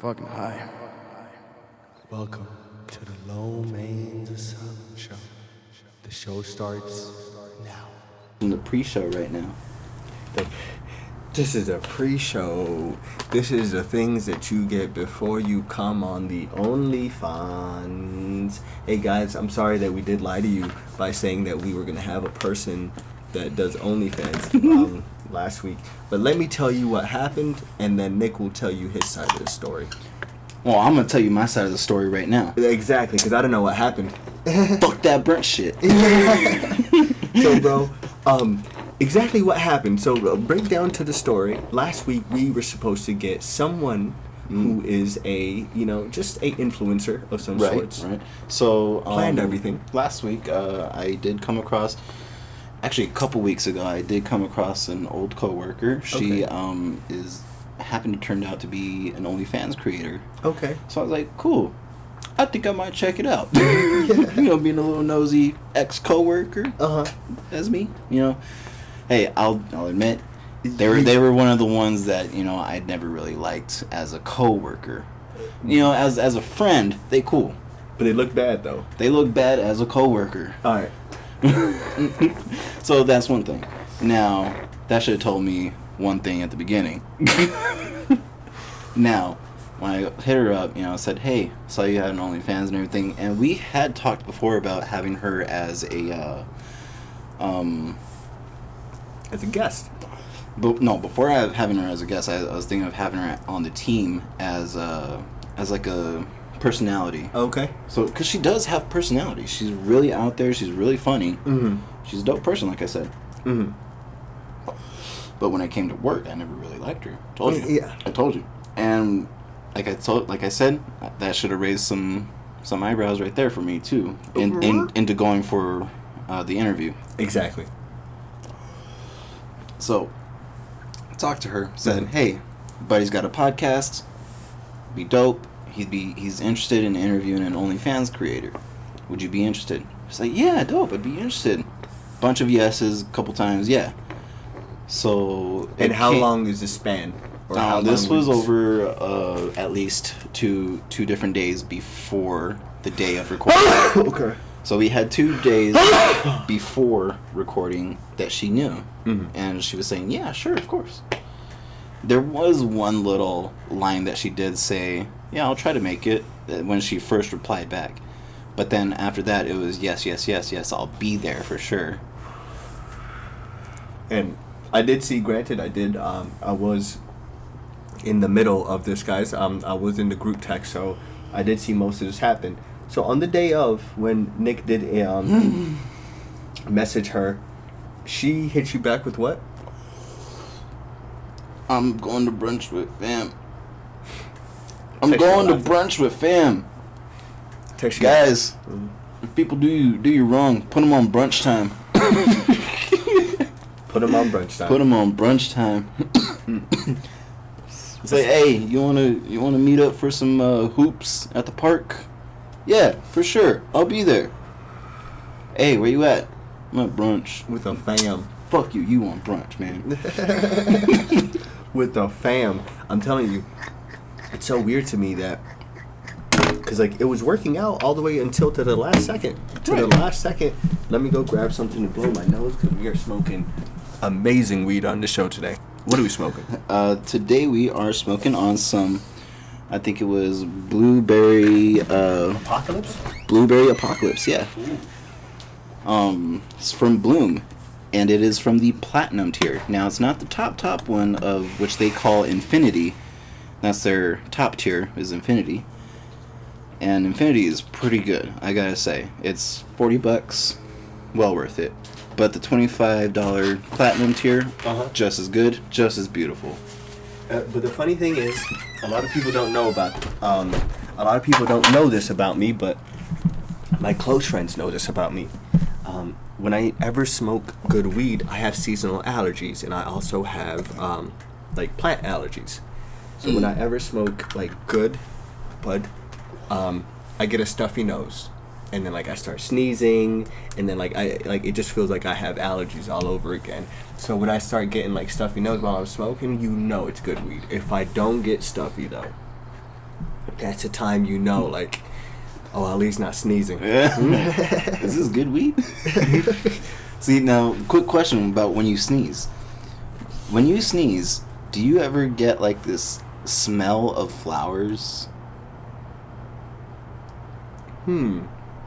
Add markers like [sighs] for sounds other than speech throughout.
fucking high. Welcome to the Low Mains Asylum Show. The show starts now. in the pre-show right now. The- this is a pre-show. This is the things that you get before you come on the OnlyFans. Hey guys, I'm sorry that we did lie to you by saying that we were gonna have a person that does OnlyFans [laughs] um, last week. But let me tell you what happened, and then Nick will tell you his side of the story. Well, I'm gonna tell you my side of the story right now. Exactly, because I don't know what happened. [laughs] Fuck that Brent shit. [laughs] so bro um exactly what happened so uh, break down to the story last week we were supposed to get someone who is a you know just a influencer of some right, sorts right. So um, Planned everything. Last week, uh, I did come across. Actually, a couple weeks ago, I did come across an old coworker. She Okay. um, is happened to turn out to be an OnlyFans creator. okay So I was like, cool. I think I might check it out. [laughs] [laughs] you know, being a little nosy ex coworker. uh-huh as me. You know, hey, I'll I'll admit they were they were one of the ones that you know I'd never really liked as a coworker. You know, as as a friend, they cool. but they look bad though They look bad as a coworker. all right [laughs] So that's one thing. Now that should have told me one thing at the beginning. [laughs] now, when I hit her up, you know, I said, "Hey, saw you had an OnlyFans and everything," and we had talked before about having her as a, uh, um, as a guest But no, before I having her as a guest, I, I was thinking of having her on the team as uh as like a personality. okay So, because she does have personality, she's really out there. She's really funny. mm-hmm She's a dope person, like I said. mm-hmm But when I came to work, I never really liked her. Told you. Yeah. I told you. And like I told, like I said, that should have raised some some eyebrows right there for me too, in, in into going for uh, the interview. exactly So, I talked to her, said, Mhm. "Hey, buddy's got a podcast. Be dope. He'd be he's interested in interviewing an OnlyFans creator. Would you be interested?" She's like, "Yeah, dope. I'd be interested." Bunch of yeses, a couple times, yeah. So, and how came- long is this span Or Uh, this was over uh, at least two two different days before the day of recording. [coughs] okay So we had two days [coughs] before recording that she knew, Mhm. and she was saying, "Yeah, sure, of course." There was one little line that she did say, "Yeah, I'll try to make it," uh, when she first replied back. But then after that, it was yes, yes, yes, yes. I'll be there for sure. and I did see. Granted, I did. Um, I was in the middle of this, guys. Um, I was in the group text, so I did see most of this happen. So on the day of when Nick did um, [gasps] message her, she hit you back with what? I'm going to brunch with fam. I'm going to brunch with fam. Text you Guys, if people do you do you wrong, put them [laughs] on brunch time. Put them on brunch time. Put them on brunch time. it's like, hey, you wanna you wanna meet up for some uh, hoops at the park? Yeah, for sure. I'll be there. Hey, where you at? I'm at brunch. with a fam. Fuck you. You on brunch, man? [laughs] with the fam. I'm telling you, it's so weird to me that because like it was working out all the way until to the last second. To the last second, let me go grab something to blow my nose because we are smoking amazing weed on the show today. What are we smoking? [laughs] Uh, today we are smoking on some. I think it was blueberry. Uh, Apocalypse. Blueberry Apocalypse, yeah. Um, it's from Bloom, and it is from the platinum tier. Now, it's not the top top one of which they call Infinity. That's their top tier is Infinity, and Infinity is pretty good. I gotta say, it's forty bucks, well worth it. But the twenty-five dollar platinum tier, Uh-huh. just as good, just as beautiful. Uh, but the funny thing is, a lot of people don't know about. Um, a lot of people don't know this about me, but my close friends know this about me. Um, when I ever smoke good weed, I have seasonal allergies, and I also have um, like plant allergies. So when I ever smoke like good bud, um, I get a stuffy nose, and then like I start sneezing, and then like I like it just feels like I have allergies all over again. So when I start getting like stuffy nose while I'm smoking, you know it's good weed. If I don't get stuffy though, that's a time you know, like, oh, at least not sneezing. Yeah. [laughs] Is this good weed? [laughs] See now, quick question about when you sneeze. When you sneeze, do you ever get like this smell of flowers? Hmm.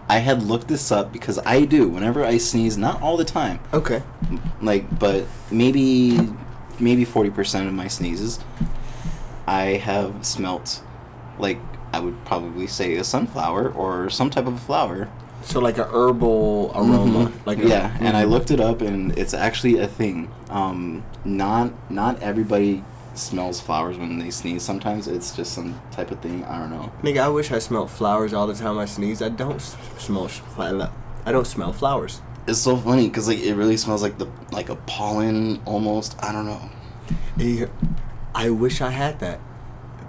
I had looked this up because I do. Whenever I sneeze, not all the time, Okay. like, but maybe maybe forty percent of my sneezes, I have smelt like I would probably say a sunflower or some type of flower. So like a herbal aroma, Mhm. like a, yeah, and I Mhm. looked it up, and it's actually a thing. Um, not not everybody smells flowers when they sneeze. Sometimes it's just some type of thing. I don't know. Nigga, I wish I smelled flowers all the time I sneeze. I don't smell. I don't smell flowers. It's so funny because like it really smells like the like a pollen almost. I don't know. I wish I had that.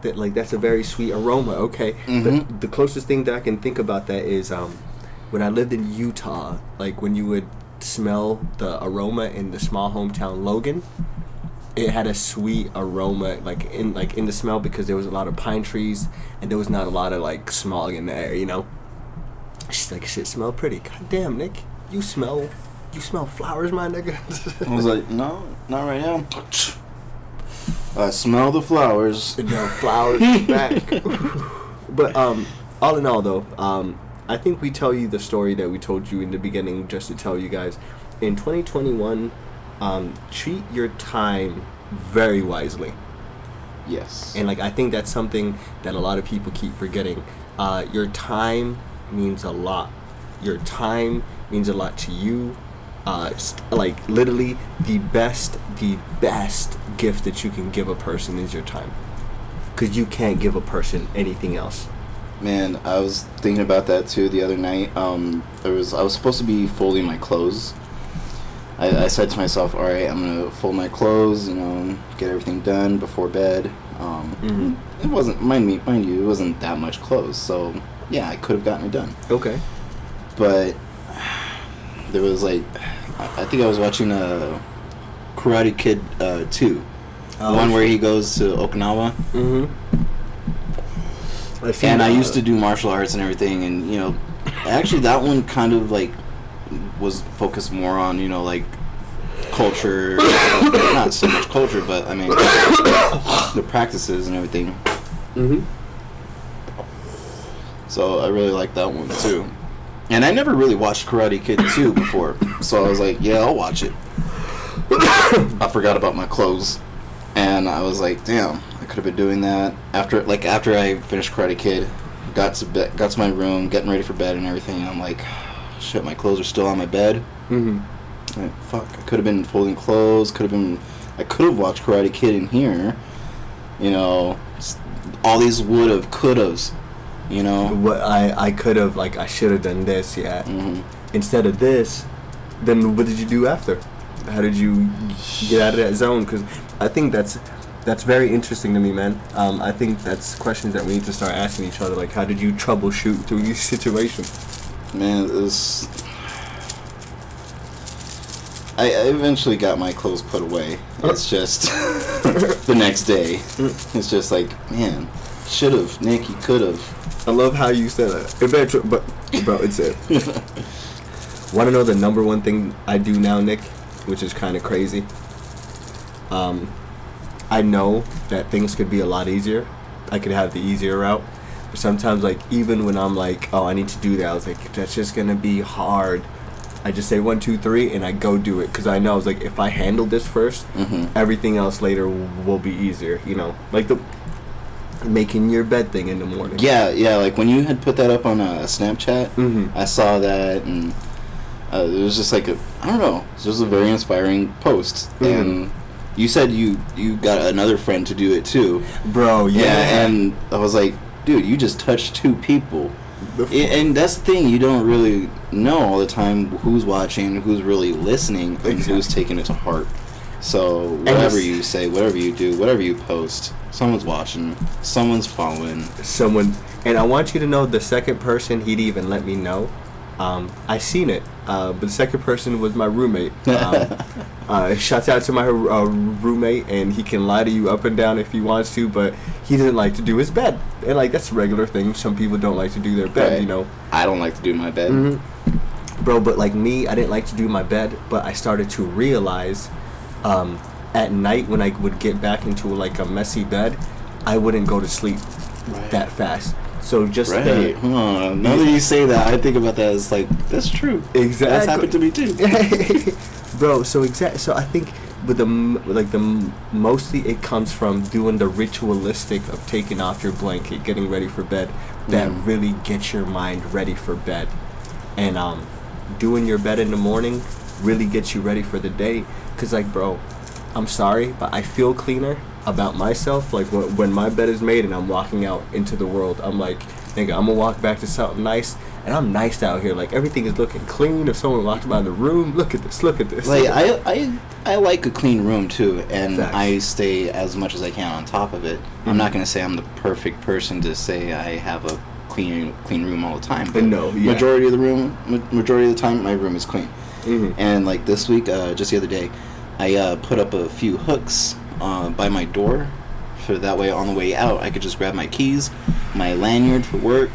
That like that's a very sweet aroma. Okay, Mhm. the, the closest thing that I can think about that is um, when I lived in Utah. Like when you would smell the aroma in the small hometown Logan, it had a sweet aroma like in like in the smell because there was a lot of pine trees and there was not a lot of like smog in the air. You know, she's like shit smelled pretty. God damn, Nick, you smell. You smell flowers, my nigga. I was like, no, not right now. [laughs] I smell the flowers. No flowers back. [laughs] [laughs] but um, all in all, though, um, I think we tell you the story that we told you in the beginning, just to tell you guys. In 2021, um, treat your time very wisely, Yes. and like I think that's something that a lot of people keep forgetting. Uh, your time means a lot. Your time means a lot to you. Uh, st- like literally, the best, the best gift that you can give a person is your time because you can't give a person anything else. Man, I was thinking about that too the other night. Um, there was I was supposed to be folding my clothes. I, I said to myself, "All right, I'm gonna fold my clothes, you know, get everything done before bed." Um, Mhm. It wasn't mind me, mind you, it wasn't that much clothes, so yeah, I could have gotten it done. Okay. But there was like, I I think I was watching a Karate Kid uh, two, the one where he goes to Okinawa. Mm-hmm. and I used to do martial arts and everything, and you know, actually that one kind of like was focused more on you know like culture, [coughs] not so much culture, but I mean the practices and everything. Mm-hmm. So I really like that one too. And I never really watched Karate Kid 2 before, so I was like, yeah, I'll watch it. [coughs] I forgot about my clothes, and I was like, damn, I could have been doing that after, like, after I finished Karate Kid, got to bed, got to my room, getting ready for bed and everything. And I'm like, shit, my clothes are still on my bed. Mm-hmm. Like, fuck, I could have been folding clothes. Could have been, I could have watched Karate Kid in here. You know, all these would have, could haves. You know. What I I could have like I should have done this. Yeah. hmm Instead of this, then what did you do after? How did you get out of that zone? Because I think that's that's very interesting to me, man. Um, I think that's questions that we need to start asking each other. Like, how did you troubleshoot through these [laughs] situations? Man, this. I, I eventually got my clothes put away. It's just [laughs] the next day. It's just like, man, should have, Nick, you could have. I love how you said that. Eventually, but bro, it's it. [laughs] Want to know the number one thing I do now, Nick, which is kind of crazy. Um, I know that things could be a lot easier. I could have the easier route, sometimes, like even when I'm like, oh, I need to do that, I was like, that's just gonna be hard. I just say one, two, three, and I go do it because I know I was like, if I handle this 1st Mhm. everything else later will be easier. You know, like the making your bed thing in the morning. Yeah, yeah. Like when you had put that up on uh, Snapchat, Mhm. I saw that, and uh, it was just like a, I don't know, it was a very inspiring post. Mhm. And you said you you got another friend to do it too. bro. Yeah, Yeah, and I was like, dude, you just touched two people. The I- and that's the thing, you don't really know all the time who's watching, who's really listening, and who's taking it to heart. So whatever you say, whatever you do, whatever you post, someone's watching, someone's following. someone and I want you to know the second person he'd even let me know. Um, I seen it uh, but the second person was my roommate. Um, [laughs] uh, shouts out to my uh, roommate, and he can lie to you up and down if he wants to, but he doesn't like to do his bed, and like that's a regular thing. Some people don't like to do their bed, Right. you know. I don't like to do my bed. Mm-hmm. Bro, but like me, I didn't like to do my bed, but I started to realize um, at night when I would get back into like a messy bed, I wouldn't go to sleep Right. that fast. So just Right. the Huh. Now that you say that, I think about that as like that's true. Exactly. That's happened to me too. [laughs] bro. So exact. So I think with the like the mostly it comes from doing the ritualistic of taking off your blanket, getting ready for bed. That Mm. really gets your mind ready for bed, and um, doing your bed in the morning really gets you ready for the day. Cause like, bro, I'm sorry, but I feel cleaner about myself. Like when, when my bed is made and I'm walking out into the world, I'm like, nigga, I'm gonna walk back to something nice, and I'm nice out here. Like everything is looking clean. If someone walked by the room, look at this, look at this. Like I, I, I like a clean room too, and Facts. I stay as much as I can on top of it. I'm not gonna say I'm the perfect person to say I have a clean, clean room all the time. But No, yeah. majority of the room, ma- majority of the time, my room is clean. Mhm. And like this week, uh, just the other day, I uh, put up a few hooks uh, by my door, for that way on the way out I could just grab my keys, my lanyard for work,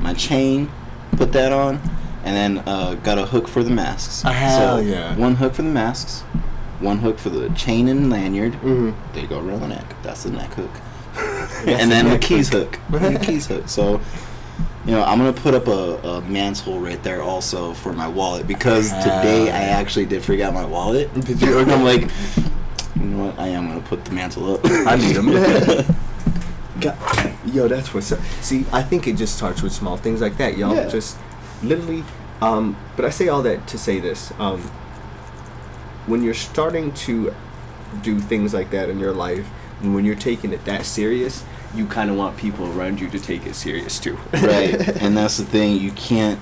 my chain, put that on, and then uh, got a hook for the masks. Hell so yeah. One hook for the masks, one hook for the chain and lanyard. Mhm. There you go around the neck. That's the neck hook. [laughs] And then the keys hook. the [laughs] keys hook. So, you know, I'm gonna put up a, a mantle right there also for my wallet because today I actually did forget my wallet. Did you? And [laughs] I'm like, you know what? I am gonna put the mantle up. [laughs] I need 'em. [laughs] God, yo, that's what's up. See, I think it just starts with small things like that, y'all. Yeah. Just literally. Um, but I say all that to say this. Um, when you're starting to do things like that in your life, and when you're taking it that serious, you kind of want people around you to take it serious too. right. [laughs] And that's the thing. You can't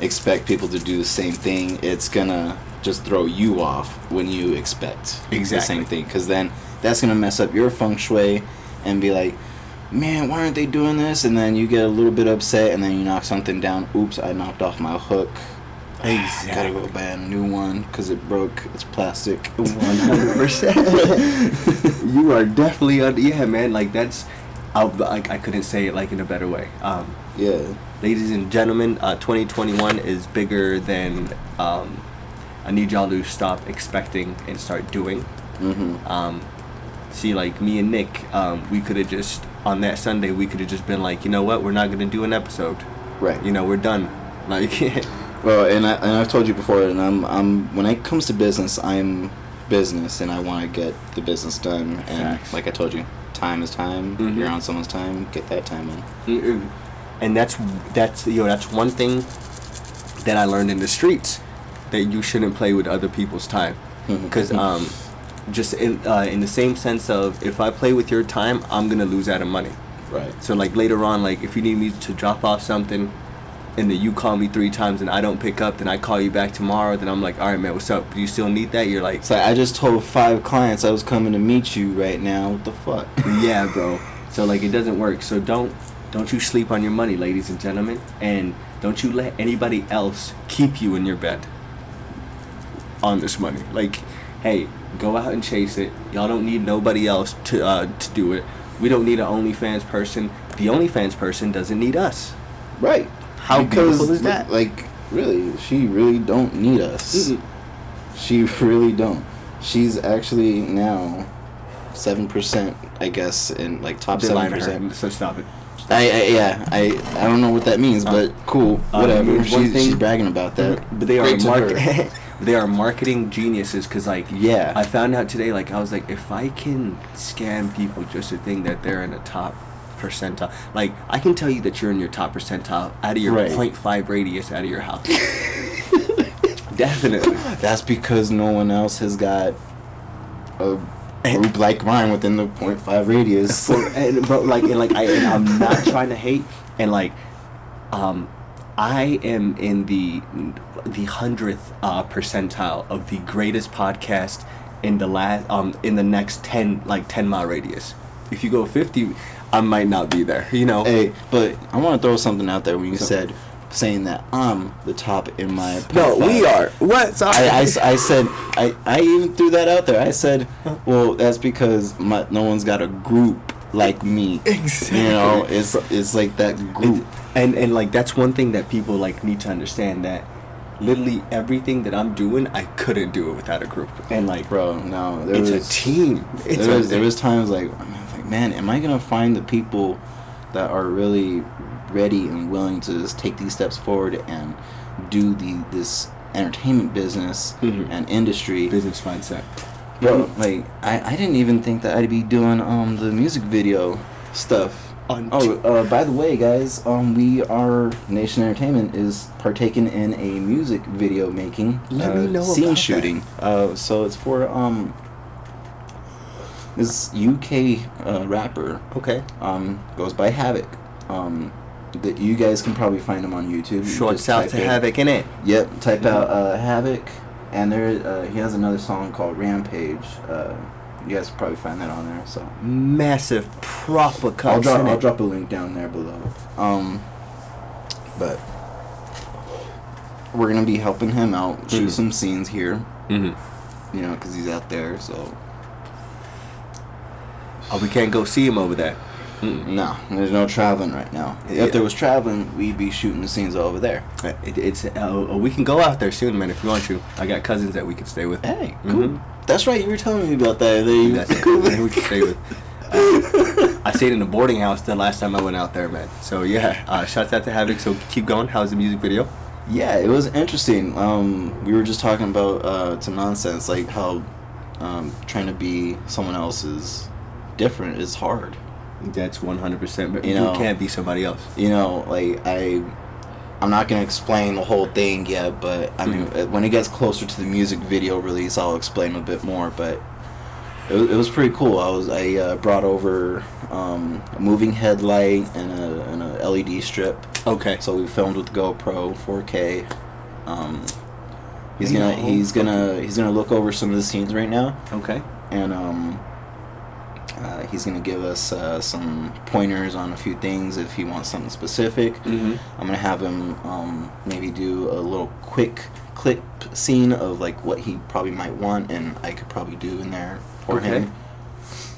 expect people to do the same thing. It's gonna just throw you off when you expect the Exactly. same thing. Because then that's gonna mess up your feng shui and be like, man, why aren't they doing this? And then you get a little bit upset, and then you knock something down. Oops, I knocked off my hook. Exactly. [sighs] Gotta go buy a new one because it broke. It's plastic. [laughs] One hundred percent. [laughs] You are definitely yeah, man. Like that's, I, like I couldn't say it like in a better way. Um, Yeah. ladies and gentlemen, uh, 2021 is bigger than um, I need y'all to stop expecting and start doing. Mm-hmm. Um, see, like me and Nick, um, we could have just on that Sunday we could have just been like, you know what, we're not gonna do an episode. Right. You know, we're done. [laughs] Like, [laughs] Well, and I and I've told you before, and I'm I'm when it comes to business, I'm business, and I want to get the business done. And Facts. like I told you, time is time. Mhm. You're on someone's time. Get that time in. Mm-mm. and that's that's you know that's one thing that I learned in the streets that you shouldn't play with other people's time because um just in uh, in the same sense of if I play with your time I'm gonna lose out of money Right. so like later on like if you need me to drop off something and then you call me three times and I don't pick up then I call you back tomorrow then I'm like all right man what's up do you still need that you're like It's like I just told five clients I was coming to meet you right now. What the fuck? [laughs] yeah, bro. So like it doesn't work. So don't don't you sleep on your money, ladies and gentlemen, and don't you let anybody else keep you in your bed on this money. Like, hey, go out and chase it. Y'all don't need nobody else to uh, to do it. We don't need an OnlyFans person. The OnlyFans person doesn't need us. Right. How beautiful is that? Like, really, she really don't need us. Mm-mm. She [laughs] really don't. She's actually now seven percent, I guess, in like top seven percent. so stop it. I, I yeah I I don't know what that means, but cool, uh, whatever. she's, thing- she's bragging about that. But they are Great to mark- her. [laughs] they are marketing geniuses because like Yeah. I found out today like I was like if I can scam people just to think that they're in the top percentile like I can tell you that you're in your top percentile out of your Right. 0.5 radius out of your house. [laughs] Definitely. That's because no one else has got a group like mine within the 0.5 radius. For, and bro, like and like I and I'm not [laughs] trying to hate and like um I am in the the hundredth uh, percentile of the greatest podcast in the last um in the next ten like ten mile radius. If you go fifty, I might not be there. You know. Hey, but I want to throw something out there when you So- said saying that I'm the top in my. No, we are. What? Sorry. I, I I said I, I even threw that out there. I said, well, that's because my, no one's got a group like me. Exactly. You know, it's it's like that group. and and like that's one thing that people like need to understand that literally everything that I'm doing, I couldn't do it without a group. And like, Bro, no, there it's was a team. It's there a, was there was times like like, man, am I gonna find the people that are really ready and willing to just take these steps forward and do the this entertainment business Mhm. and industry? business mindset. Bro, like I, I didn't even think that I'd be doing um the music video stuff. On oh, uh, by the way, guys, um, we are Nation Entertainment is partaking in a music video making. Let uh, me know scene about that. shooting. Uh, so it's for um this UK uh, rapper Okay. um goes by Havoc. Um, that you guys can probably find him on YouTube. You Short south to havoc in it. Yep, type out uh, Havoc, and there uh, he has another song called Rampage. Uh, you guys probably find that on there. So Massive proper I'll drop I'll drop a link down there below. Um, but we're gonna be helping him out, shoot Mhm. some scenes here. Mm-hmm. You know, because he's out there. So Oh, we can't go see him over there. Mm-mm. no, there's no traveling right now. Yeah. If there was traveling, we'd be shooting the scenes over there. It, it's uh, we can go out there soon, man. If you want to, I got cousins that we could stay with. Hey, cool. Mhm. That's right. You were telling me about that. They, That's cool. We can stay with. [laughs] Uh, I stayed in a boarding house the last time I went out there, man. So yeah, uh, shouts out to Havoc. So keep going. How's the music video? Yeah, it was interesting. Um, we were just talking about uh, some nonsense, like how um, trying to be someone else is different is hard. That's one hundred percent. But You you, know- can't be somebody else. You know, like I, I'm not gonna explain the whole thing yet, but I mean, Mhm. uh when it gets closer to the music video release, I'll explain a bit more. But it was, it was pretty cool. I was I uh, brought over um, a moving headlight and a, and a LED strip. Okay. So we filmed with GoPro 4K. Um, he's gonna he's gonna he's gonna look over some of the scenes right now, Okay. and um, uh, he's gonna give us uh, some pointers on a few things if he wants something specific. Mm-hmm. I'm gonna have him um, maybe do a little quick clip scene of like what he probably might want, and I could probably do in there for Okay. him.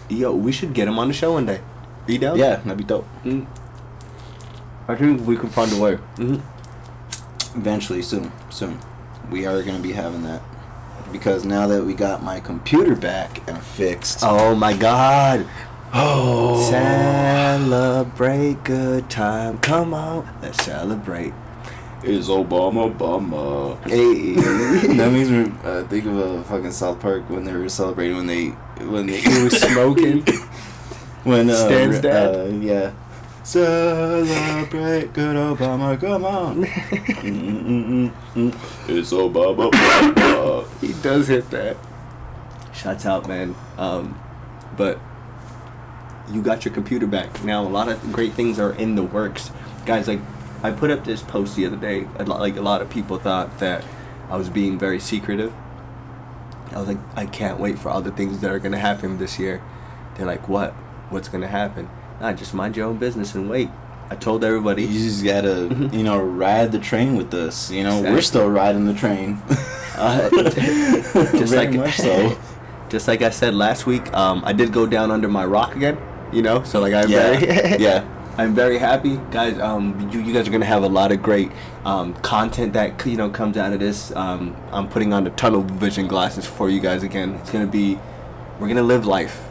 Yo, we should get him on the show one day. Be down? Yeah, that'd be dope. Mm. I think we can find a way. Mm-hmm. Eventually, soon, soon, we are gonna be having that because now that we got my computer back and fixed. Oh my God. Oh. Celebrate good time. Come on, let's celebrate. Is Obama Obama? Hey. [laughs] that makes me uh, think of a fucking South Park when they were celebrating when they when they He was smoking. when uh, Stan's [laughs] uh, yeah. Celebrate good Obama, come on. [laughs] It's Obama. Obama. [coughs] he does hit that. Shouts out, man. Um, but you got your computer back now. A lot of great things are in the works, guys. Like I put up this post the other day. A lot, like a lot of people thought that I was being very secretive. I was like, I can't wait for all the things that are gonna happen this year. They're like, what? What's gonna happen? Nah, just mind your own business and wait. I told everybody. You just gotta, [laughs] you know, ride the train with us. You know, Exactly. we're still riding the train. [laughs] Uh, just [laughs] Very like so. just like I said last week, um, I did go down under my rock again. You know, so like I'm Yeah, very yeah. I'm very happy, guys. Um, you, you guys are gonna have a lot of great um, content that you know comes out of this. Um, I'm putting on the tunnel vision glasses for you guys again. It's gonna be, we're gonna live life.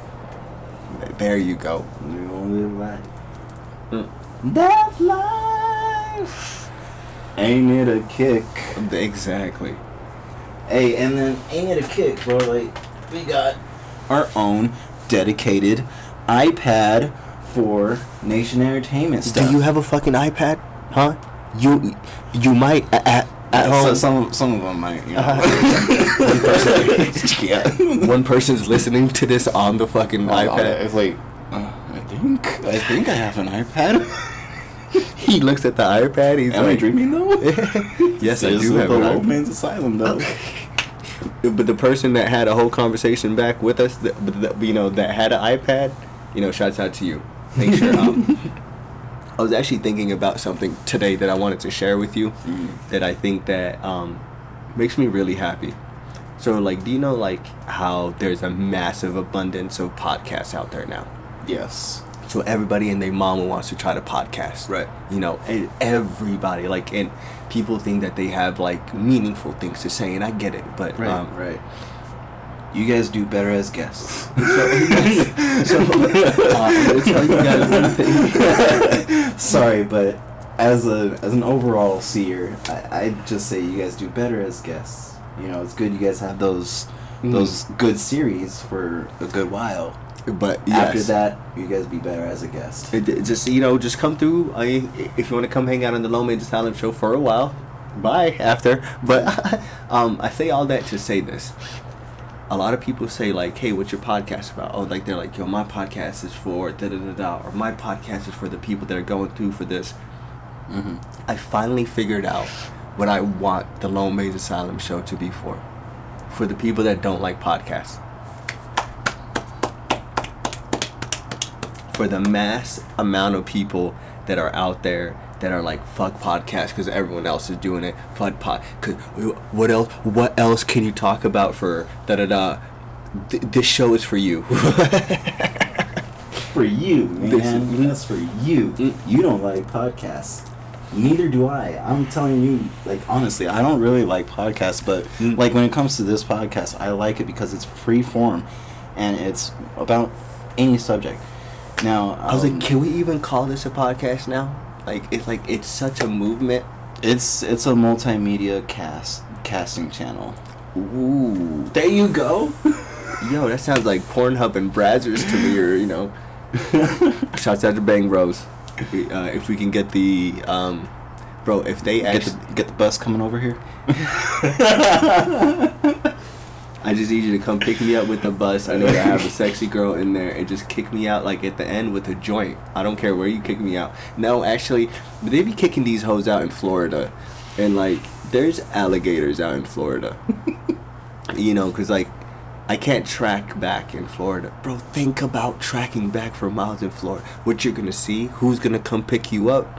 There you go. We gonna live life. Mm. That's life. Ain't it a kick? Exactly. Hey, and then ain't it a kick, bro? Like we got our own dedicated iPad for Nation Entertainment stuff. Do you have a fucking iPad? Huh? You you might at, at, at So- home. some some of them might. You know. [laughs] Uh-huh. [laughs] yeah. one person's listening to this on the fucking iPad. It's like I think I think I have an iPad. [laughs] He looks at the iPad. He's Am I dreaming though? [laughs] Yes, I do have the an old iPad. man's asylum though. But the person that had a whole conversation back with us, that, but that, you know, that had an iPad, you know, shouts out to you. Make sure, um, [laughs] I was actually thinking about something today that I wanted to share with you Mm. that I think that um, makes me really happy. So, like, do you know like how there's a massive abundance of podcasts out there now? Yes. So everybody and their mama wants to try to podcast. Right. You know, and everybody like and people think that they have like meaningful things to say, and I get it, but Right. um, right. You guys do better as guests. [laughs] so uh, I'm tell you guys one thing. [laughs] Sorry, but as a as an overall seer, I I just say you guys do better as guests. You know, it's good you guys have those Mm. those good series for a good while. But After that, you guys be better as a guest. It, it just you know, just come through. I, if you want to come hang out on the Low Major Asylum show for a while, bye after. But [laughs] um, I say all that to say this. A lot of people say like, "Hey, what's your podcast about?" Oh, like they're like, "Yo, my podcast is for da da da da," or "My podcast is for the people that are going through for this." hmm I finally figured out what I want the Lone Maze Asylum show to be for. For the people that don't like podcasts. For the mass amount of people that are out there that are like fuck podcasts because everyone else is doing it. Fuck pod. Cause what else? What else can you talk about for da da da? Th- this show is for you. For you, This is- That's for you. Mm. You don't like podcasts. Neither do I. I'm telling you, like honestly, I don't really like podcasts, but Mm. like when it comes to this podcast, I like it because it's free form, and it's about any subject. Now, I was um, like, can we even call this a podcast now? Like it's like it's such a movement. it's it's a multimedia cast casting channel. Ooh. There you go. [laughs] Yo, that sounds like Pornhub and Brazzers to me, or you know. [laughs] Shouts out to Bang Bros. Uh, if we can get the, um, bro, if they get actually, the get the bus coming over here. [laughs] I just need you to come pick me up with the bus. I need to have a sexy girl in there and just kick me out like at the end with a joint. I don't care where you kick me out. No, actually, they be kicking these hoes out in Florida, and like there's alligators out in Florida. [laughs] you know, cause like I can't track back in Florida, bro. Think about tracking back for miles in Florida. What you're gonna see? Who's gonna come pick you up?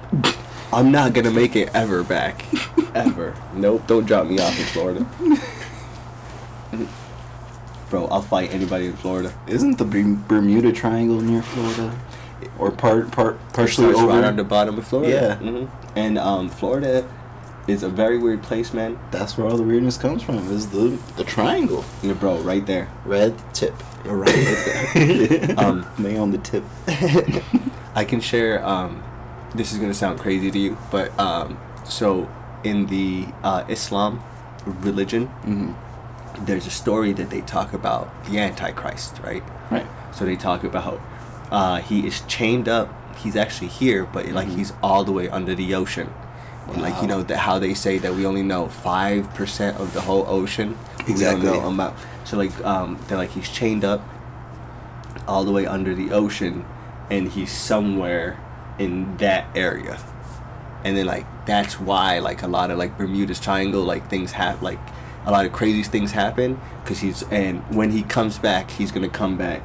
I'm not gonna make it ever back, [laughs] ever. Nope, don't drop me off in Florida. [laughs] Bro, I'll fight anybody in Florida. Isn't the Bermuda Triangle near Florida, or part part partially over? right on the bottom of Florida. Yeah. hmm And um, Florida is a very weird place, man. That's where all the weirdness comes from. Is the the triangle Yeah, bro, right there. red tip? Right, right there. [laughs] Um, May on the tip. [laughs] I can share. Um, this is gonna sound crazy to you, but um, so in the uh, Islam religion, hmm there's a story that they talk about the Antichrist, right? Right. So they talk about uh, he is chained up. He's actually here, but like Mhm. he's all the way under the ocean. And like you know the, how they say that we only know five percent of the whole ocean. Exactly. We don't know amount. So like um, they're like he's chained up all the way under the ocean, and he's somewhere in that area. And then like that's why like a lot of like Bermuda's Triangle like things have like a lot of crazy things happen because he's and when he comes back he's gonna come back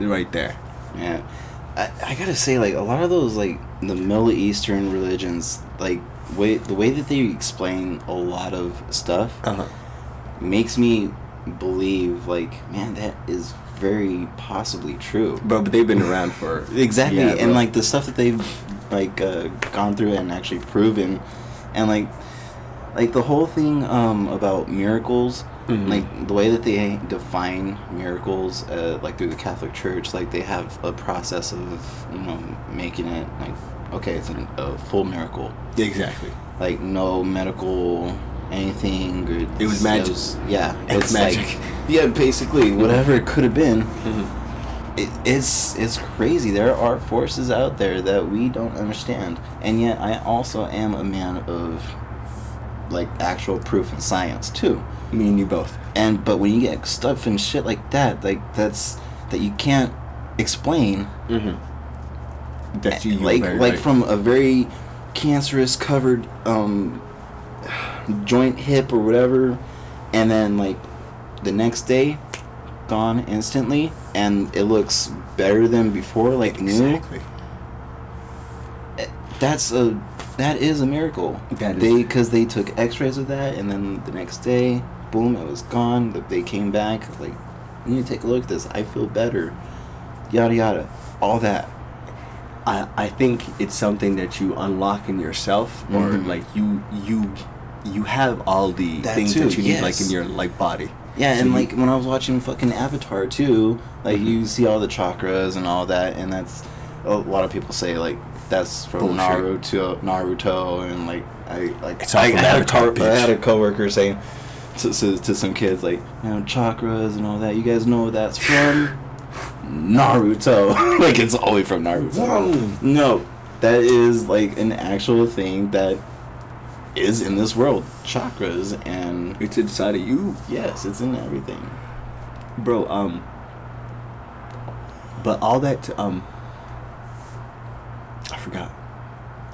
right there. Yeah. I, I gotta say, like a lot of those, like the Middle Eastern religions, like way the way that they explain a lot of stuff Uh-huh. makes me believe, like, man, that is very possibly true. Bro, but they've been around for [laughs] Exactly, Yeah, and bro. like the stuff that they've like uh, gone through and actually proven, and like like the whole thing um, about miracles, Mhm. like the way that they define miracles, uh, like through the Catholic Church, like they have a process of you know making it like okay, it's an, a full miracle, exactly. like no medical anything. It was magic. was- yeah, It's like- magic. [laughs] yeah, basically [laughs] whatever it could have been Mm-hmm. it, it's it's crazy. There are forces out there that we don't understand, and yet I also am a man of like actual proof and science too. Me and you both. And but when you get stuff and shit like that, like that's that you can't explain, Mm-hmm. That's you. like like right. from a very cancerous covered um joint hip or whatever, and then like the next day gone instantly and it looks better than before like exactly. it, That's a that is a miracle. That is- they because they took X-rays of that, and then the next day, boom, it was gone. That they came back like, you need to take a look at this. I feel better. Yada yada, all that. I, I think it's something that you unlock in yourself or Mhm. like you you you have all the That things too, that you need like in your like body Yeah, So and you- like when I was watching fucking Avatar too, like Mhm. you see all the chakras and all that, and that's a lot of people say like that's from. Naruto, Naruto, and like I like It's I, I had a co- I had a coworker saying to, to to some kids like you know chakras and all that. You guys know what that's from [laughs] Naruto. [laughs] like it's only from Naruto. Whoa. No, that is like an actual thing that is in this world. Chakras and it's inside of you yes, it's in everything. bro um but all that um forgot.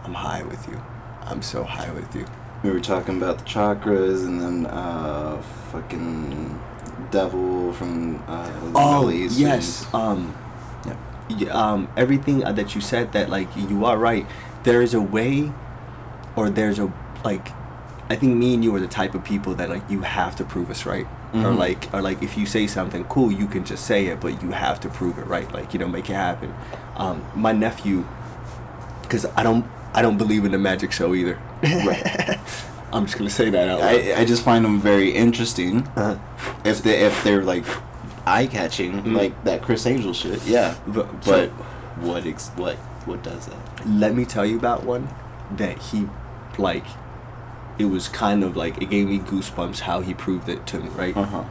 I'm high with you. I'm so high with you. We were talking about the chakras and then uh fucking devil from uh the oh yes um Yeah. um everything uh, that you said that like you are right. There is a way or there's a like i think me and you are the type of people that like you have to prove us right. Or Mhm. like or like if you say something cool you can just say it but you have to prove it right. Like you know make it happen. Um my nephew because i don't i don't believe in the magic show either. Right. [laughs] i'm just gonna say that out loud. I, I just find them very interesting. Uh, if they if they're like eye catching Mm. like that Criss Angel shit yeah. But, but so- what ex- what what does that let me tell you about one that he like it was kind of like it gave me goosebumps how he proved it to me right? Uh-huh.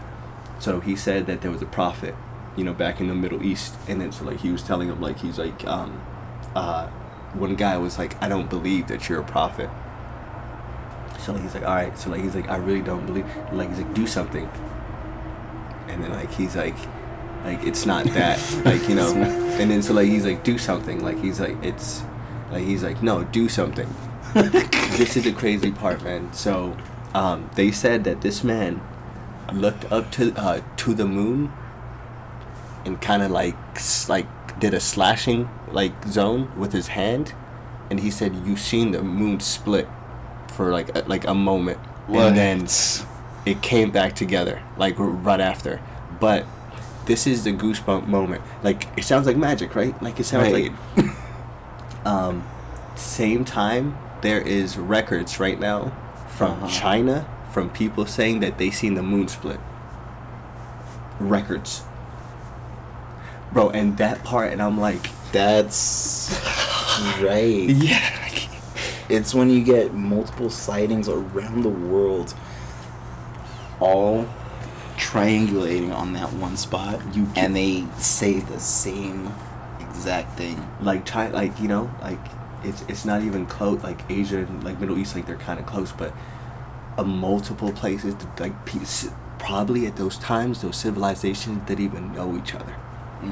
So he said that there was a prophet you know back in the middle east and then so like he was telling him like he's like um uh one guy was like i don't believe that you're a prophet. So like, he's like all right. So like he's like i really don't believe like he's like do something. And then like he's like like it's not [laughs] that like you know? And then so like he's like do something. Like he's like it's like he's like no do something. [laughs] This is the crazy part man. So um they said that this man looked up to uh to the moon and kind of like like did a slashing like zone with his hand and he said you seen the moon split for like a, like a moment. And then it came back together like right after. But this is the goosebump moment. Like it sounds like magic right? Like it sounds Right. like [laughs] um same time there is records right now from Uh-huh. china from people saying that they seen the moon split. Records bro and that part and i'm like that's right [laughs] yeah It's when you get multiple sightings around the world, all triangulating on that one spot, You and they say the same exact thing. like China, like you know, like it's it's not even close. Like Asia and like Middle East, like they're kind of close, but a multiple places, like probably at those times, those civilizations didn't even know each other,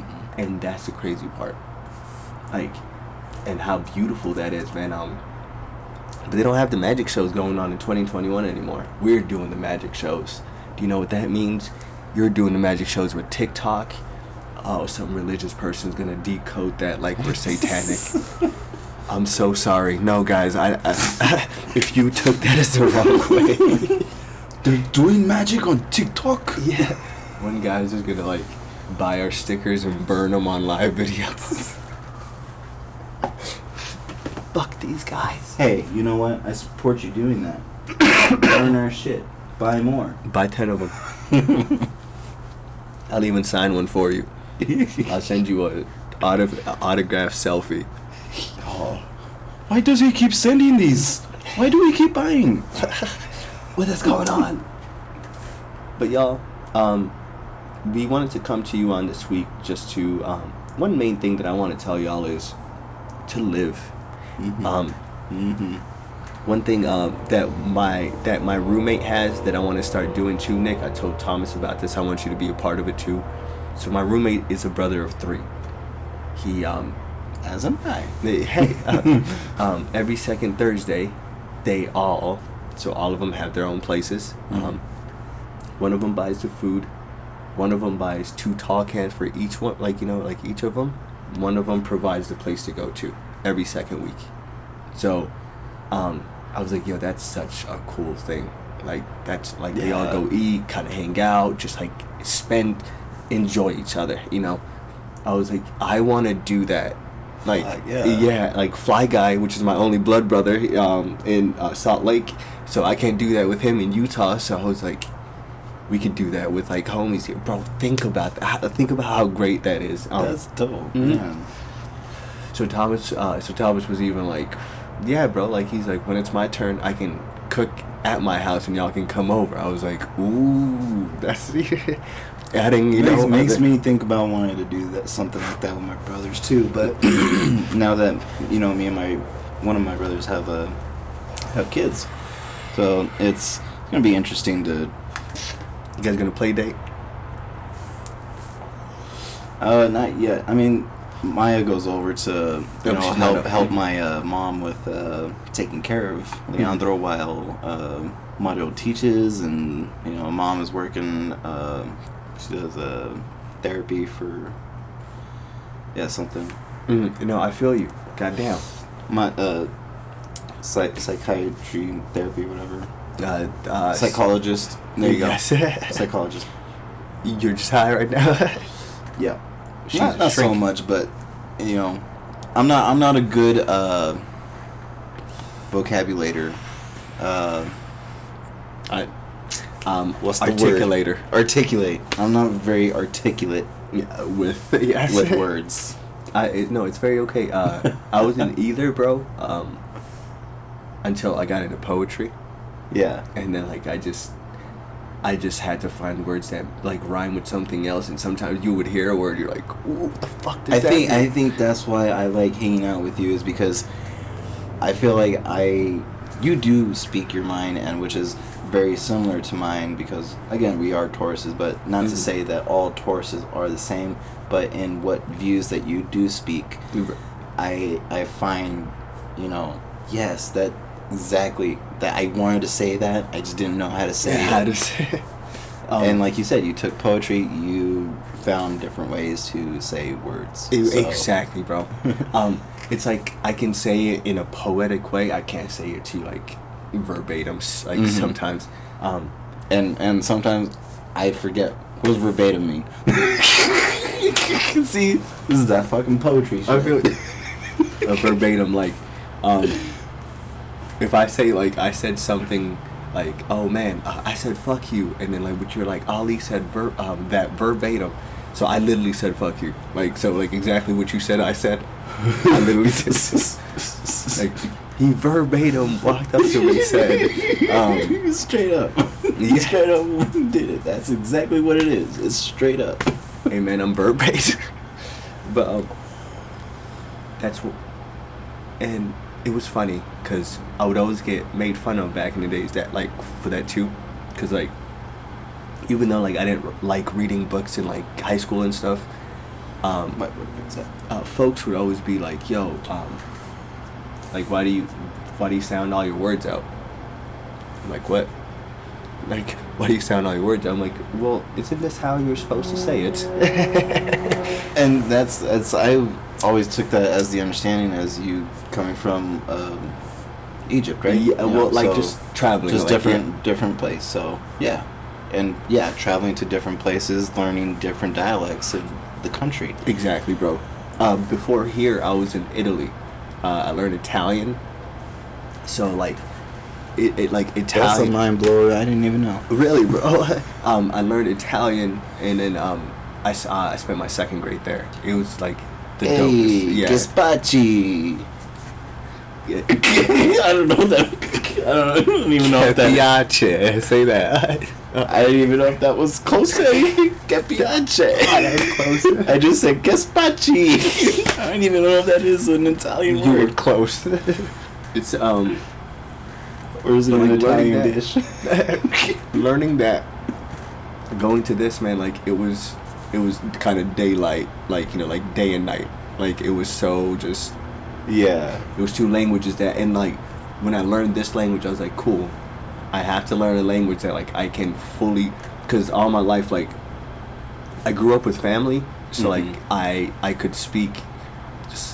Mm-hmm. and that's the crazy part. Like, and how beautiful that is, man. Um, but they don't have the magic shows going on in 2021 anymore. We're doing the magic shows. Do you know what that means? You're doing the magic shows with TikTok. Oh, some religious person's gonna decode that like we're satanic. [laughs] I'm so sorry. No, guys, I, I [laughs] if you took that as the wrong way, [laughs] They're doing magic on TikTok. yeah, one guy's just gonna like buy our stickers and burn them on live videos. Fuck these guys. Hey, you know what? I support you doing that. [coughs] Burn our shit. Buy more. Buy ten of them. [laughs] I'll even sign one for you. [laughs] I'll send you a autof- autograph selfie. Oh. Why does he keep sending these? Why do we keep buying? [laughs] what is going on? But y'all, um, we wanted to come to you on this week just to um, one main thing that I want to tell y'all is to live. Mhm. Um, mm-hmm. one thing um, that my that my roommate has that I want to start doing too, Nick. I told Thomas about this. I want you to be a part of it too. So my roommate is a brother of three. He um, As am I. [laughs] hey, uh, [laughs] um, every second Thursday, they all, so all of them have their own places. Mhm. Um, one of them buys the food. One of them buys two tall cans for each one, like you know, like each of them. One of them provides the place to go to every second week. So, um, I was like, yo, that's such a cool thing. Like that's like they all go eat, kind of hang out, just like spend, enjoy each other. You know, I was like, I want to do that. Like Fly, yeah. yeah, like Fly Guy, which is my only blood brother, um, in uh, Salt Lake. So I can't do that with him in Utah. So I was like, we could do that with like homies here, bro. Think about that. Think about how great that is. Um, That's dope. Mhm. man. so Thomas, uh, so Thomas was even like, yeah, bro. Like he's like, when it's my turn, I can cook at my house and y'all can come over. I was like, ooh, that's [laughs] adding, you makes, know, makes other- me think about wanting to do that something like that with my brothers too. But [clears throat] now that you know, me and my one of my brothers have uh, have kids, so it's gonna be interesting to. You guys gonna play date? Uh, not yet. I mean, Maya goes over to you Oh, know help help my uh, mom with uh, taking care of Leandro while uh, Mario teaches, and you know, mom is working. Uh, she does uh, therapy for yeah something. Mm, you know, I feel you. Goddamn. my uh psych- psychiatry therapy whatever Uh, uh, psychologist there you go [laughs] psychologist You're just high right now. [laughs] yeah She's not, not so much but you know i'm not i'm not a good uh vocabulator uh I, um, what's the articulator? word articulate i'm not very articulate Yeah, with [laughs] yes. with words I it, no, it's very okay. Uh, I was in either, bro. Um, until I got into poetry, yeah. And then like I just, I just had to find words that like rhyme with something else, and sometimes you would hear a word, you're like, "Ooh, what the fuck I that think I think that's why I like hanging out with you is because I feel like I you do speak your mind and which is very similar to mine because again we are Tauruses but not to Mhm. say that all Tauruses are the same but in what views that you do speak I I find you know yes that exactly that I wanted to say that I just didn't know how to say Yeah, it how to say. [laughs] Um, and like you said you took poetry you found different ways to say words E- So- Exactly, bro. [laughs] um, it's like I can say it in a poetic way. I can't say it to like verbatim. Like Mhm. sometimes, um, and and sometimes I forget what does verbatim mean. [laughs] See, this is that fucking poetry. Shit. I feel a verbatim like, um, if I say like I said something like, oh man, I said fuck you, and then like, but you're like Ali said ver- um, that verbatim. So I literally said fuck you. Like so like exactly what you said. I said. I literally said. [laughs] like he verbatim walked up to me and said, um, [laughs] straight up. Yeah. Straight up did it. That's exactly what it is. It's straight up. "Hey man, I'm verbatim." [laughs] but um, that's what. And it was funny because I would always get made fun of back in the days that like for that too, because like even though like I didn't like reading books in like high school and stuff, um, What, uh, folks would always be like, "Yo, um, like why do you why do you sound all your words out?" I'm like, "What?" [laughs] Like, why do you sound all your words out? I'm like, "Well, isn't this how you're supposed to say it?" [laughs] And that's that's I always took that as the understanding as you coming from um, Egypt, right? Yeah, You well, know, like so just traveling, just like, different yeah. different place. So yeah, and yeah, traveling to different places, learning different dialects of the country. Exactly, bro. Um, before here, I was in Italy. Uh, I learned Italian. So like, it, it like That's a mind blower. I didn't even know. Really, bro. [laughs] um, I learned Italian, and then um, I, uh, I spent my second grade there. It was like the Hey, dopest. Yeah. gazpachi. [laughs] I don't know that. I don't, I don't even know if that. Capiace. Say that. I didn't even know if that was close [laughs] to capiace. that was close. I just said gazpachi. [laughs] I don't even know if that is an Italian word. you were close. it's um. Or is it But, an like, learning Italian that- dish? learning that going to this man like it was it was kind of daylight like you know like day and night like it was so just yeah. it was two languages that and like when i learned this language i was like cool i have to learn a language that like i can fully because all my life like i grew up with family so like Mhm. i i could speak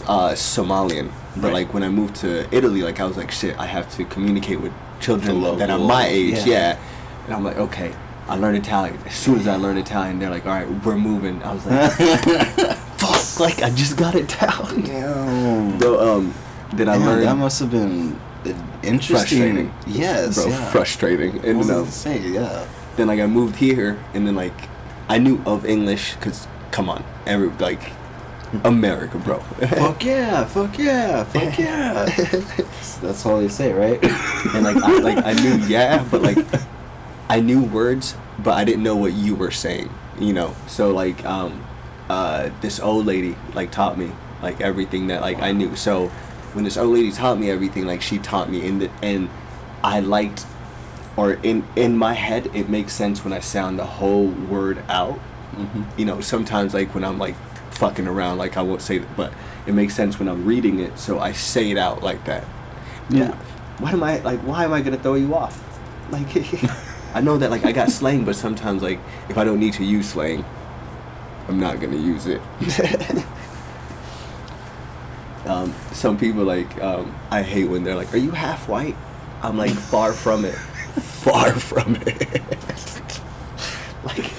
uh, Somalian, but Right. like when I moved to Italy, like I was like, shit, I have to communicate with children that are my age, yeah. yeah. And I'm like, okay, I learned Italian. As soon as I learned Italian, they're like, all right, we're moving. I was like, [laughs] fuck, like I just got it down. Damn. So um, then I Damn, learned that must have been interesting. frustrating. Yes, bro, yeah. frustrating. I And was then, gonna um, say, yeah. then like I moved here, and then like I knew of English, cause come on, every like America, bro. fuck yeah, fuck yeah, fuck yeah. [laughs] That's all they say, right? and like I, like I knew yeah, but like I knew words, but I didn't know what you were saying. You know, so like um, uh, this old lady like taught me like everything that like I knew. So when this old lady taught me everything, like she taught me, and the, and I liked, or in in my head, it makes sense when I sound the whole word out. Mhm. You know, sometimes like when I'm like fucking around, like I won't say, but it makes sense when I'm reading it, so I say it out like that. Yeah. Why am I like? Why am I gonna throw you off? Like, [laughs] I know that like I got slang, but sometimes like if I don't need to use slang, I'm not gonna use it. [laughs] um, some people like um, I hate when they're like, "Are you half white?" I'm like, far from it, far from it. [laughs] like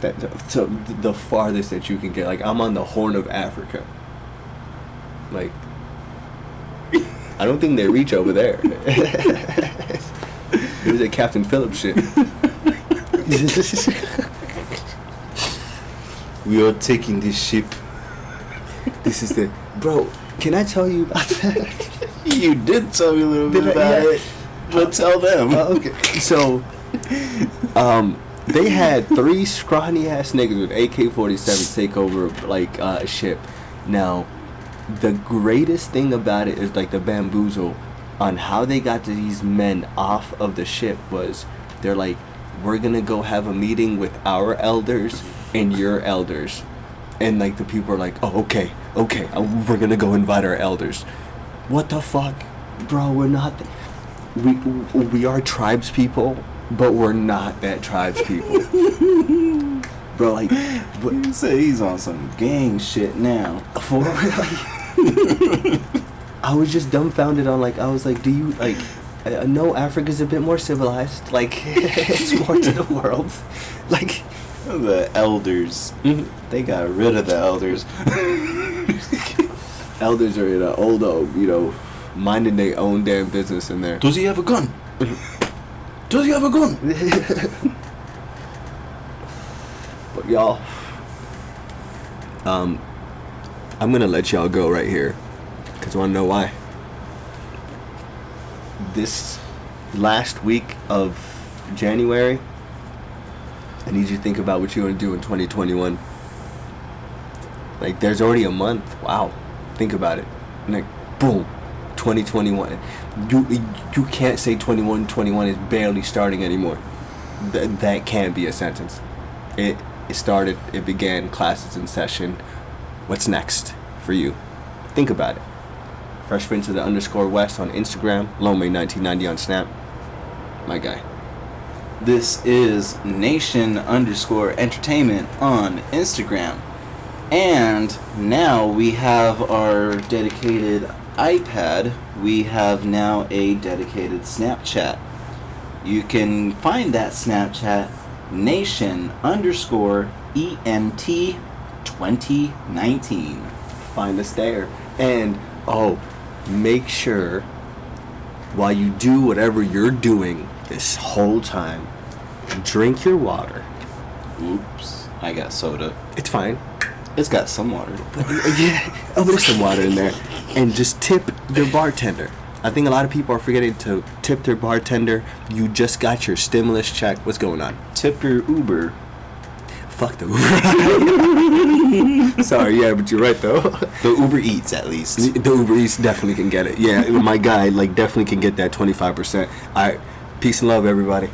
that. So the farthest that you can get, like I'm on the Horn of Africa. Like I don't think they reach over there. [laughs] it was a Captain Phillips shit. We are taking this ship. this is the bro. Can I tell you about that? [laughs] You did tell me a little bit Did I- about yeah. it, but tell them. Uh, okay, so um, they had three scrawny ass niggas with AK-47s take over like uh, a ship. Now, the greatest thing about it is like the bamboozle on how they got these men off of the ship was they're like, we're gonna go have a meeting with our elders and your elders, and like the people are like, oh okay, okay, uh, we're gonna go invite our elders. What the fuck, bro? We're not. th- we we are tribes people, but we're not that tribes people. [laughs] Bro, like, what, You say he's on some gang shit now. for like, [laughs] [laughs] I was just dumbfounded on like I was like, do you like? I know Africa's a bit more civilized. Like, [laughs] it's more to the world. [laughs] Like, The elders. They got rid of the elders. [laughs] elders are in an old, uh, you know, minding their own damn business in there. Does he have a gun? Does he have a gun? But y'all, um, I'm gonna let y'all go right here, cause I wanna know why? This last week of January, I need you to think about what you're gonna do in 2021. Like, there's already a month. Wow, think about it. Like, boom, 2021. You you can't say 21. 21 is barely starting anymore. Th- that can't be a sentence. It it started. It began. Classes in session. What's next for you? Think about it. Fresh Prince of the underscore West on Instagram. Lomay 1990 on Snap. My guy. This is Nation underscore entertainment on Instagram. And now we have our dedicated iPad. We have now a dedicated Snapchat. You can find that Snapchat Nation underscore ENT 2019. Find us there. And oh, make sure while you do whatever you're doing this whole time, drink your water. Oops. I got soda. It's fine. It's got some water. [laughs] yeah, oh, there's some water in there, and just tip your bartender. I think a lot of people are forgetting to tip their bartender. You just got your stimulus check. What's going on? Tip your Uber. Fuck the Uber. [laughs] [laughs] Sorry, yeah, but you're right though. [laughs] The Uber Eats, at least. The Uber Eats definitely can get it. Yeah, my guy like definitely can get that 25%. All right, peace and love, everybody.